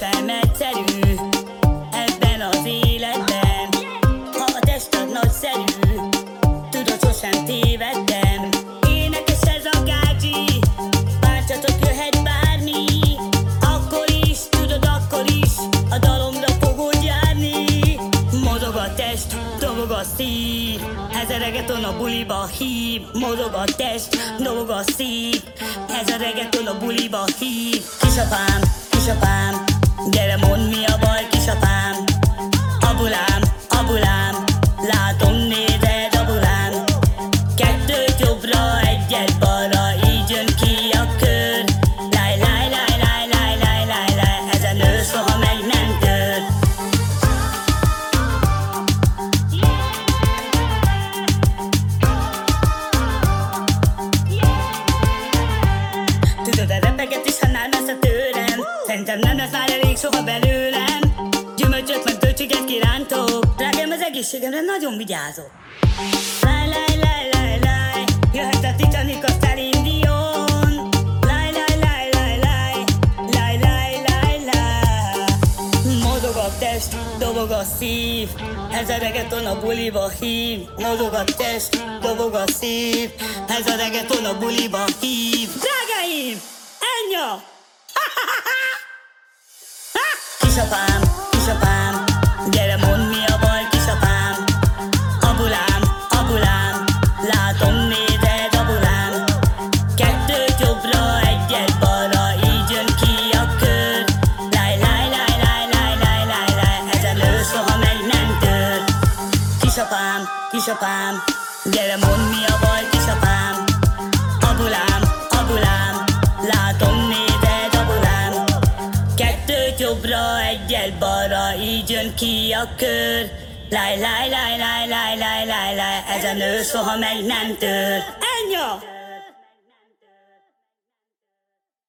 sem egyszerű ebben az életben. Ha a tested nagyszerű, tudod, sosem tévedtem. Énekes ez a gágyi, bárcsatok jöhet bármi. Akkor is, tudod, akkor is, a dalomra fogod járni. Mozog a test, dobog a szív, ez a reggaeton a buliba hív. Mozog a test, dobog a szív, ez a reggaeton a buliba hív. Kisapám, kisapám, gyere mondd mi a baj, kisapám. Abulám, abulám, látom nézed, abulám. Kettőt jobbra, egyet balra, így jön ki a kör. Láj, láj, láj, láj, láj, láj, láj, láj, ezen ő soha meg nem tör. Tudod, a repegetés, ha Szerintem nem lesz már elég soha belőlem. Gyümölcsöt meg töltséget kirántok. Drágám, az egészségemre nagyon vigyázok. Láj, láj, láj, láj, láj. Jöhet a Titanic a Celine Dion Láj, láj, láj, láj, láj. Láj, láj, láj, láj. Mozog a test, dobog a szív. Ez a reggaeton a buliba hív. Mozog a test, dobog a szív. Ez a reggaeton a buliba hív. Drágáim, Kisapám, kisapám, gyere mondd mi a baj, kisapám. Abulám, abulám, látom nézed, abulám. Kettőt jobbra, egyet balra, így jön ki a kör. Láj, láj, láj, láj, láj, láj, láj, láj, ezen ő soha meg nem tör. Kisapám, kisapám, gyere mondd mi a jön ki a kör. Láj, láj, láj, láj, láj, láj, láj, láj, ezen ő soha meg nem tör. Ennyi!